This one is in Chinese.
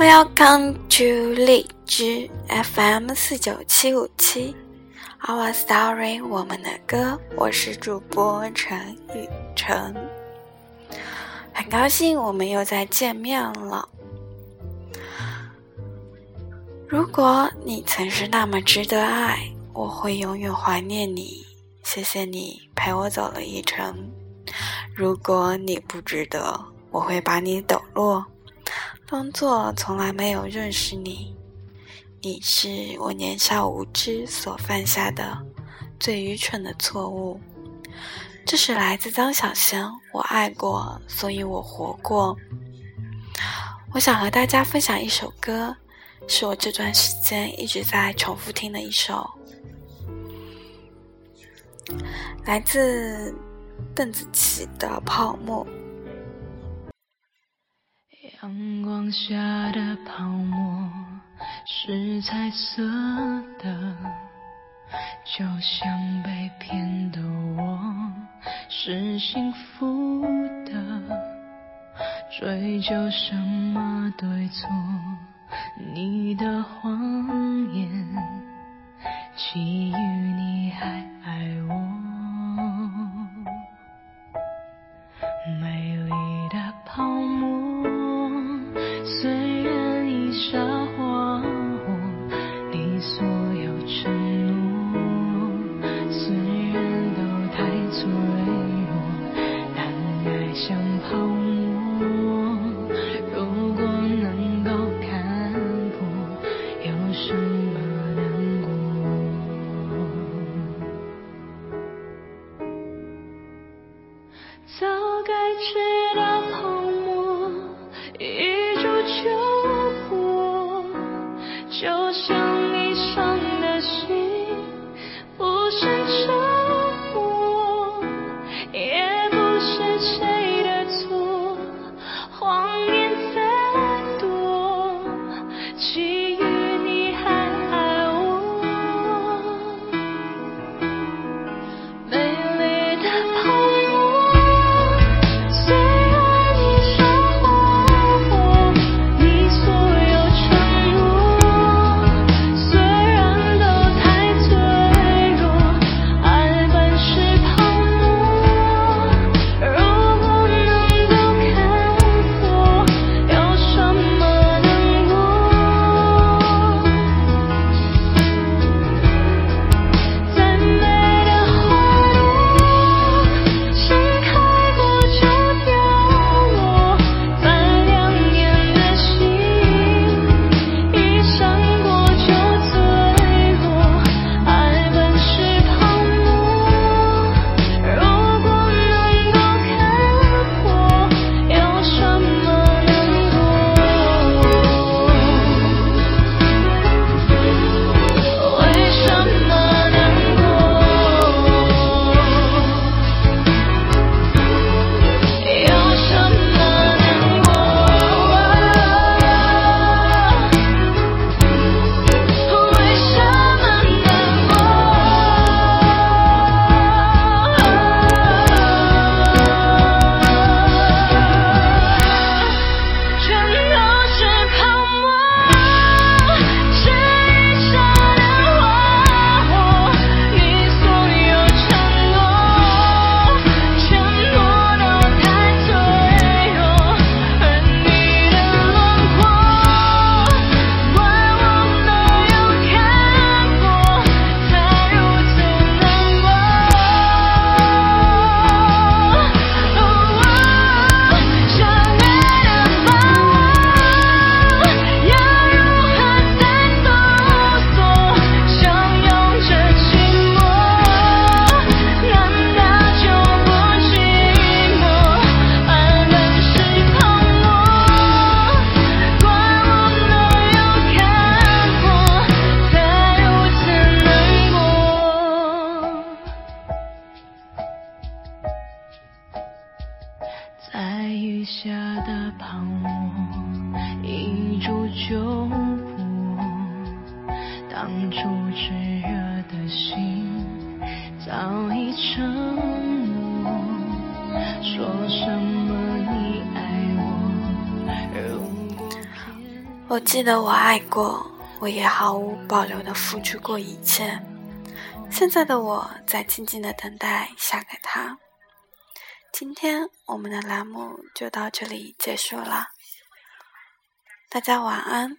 Welcome to 荔枝 FM 四九七五七，Our Story 我们的歌，我是主播陈雨辰，很高兴我们又再见面了。如果你曾是那么值得爱，我会永远怀念你。谢谢你陪我走了一程。如果你不值得，我会把你抖落。当作从来没有认识你，你是我年少无知所犯下的最愚蠢的错误。这是来自张小娴，我爱过，所以我活过。我想和大家分享一首歌，是我这段时间一直在重复听的一首，来自邓紫棋的《泡沫》。阳光下的泡沫是彩色的，就像被骗的我是幸福的。追究什么对错？你的谎言，基于你还伤疤。救我。当初炽热的心早已承诺，说什么你爱我。我记得我爱过，我也毫无保留的付出过一切。现在的我在静静的等待下个他。今天我们的栏目就到这里结束了。大家晚安。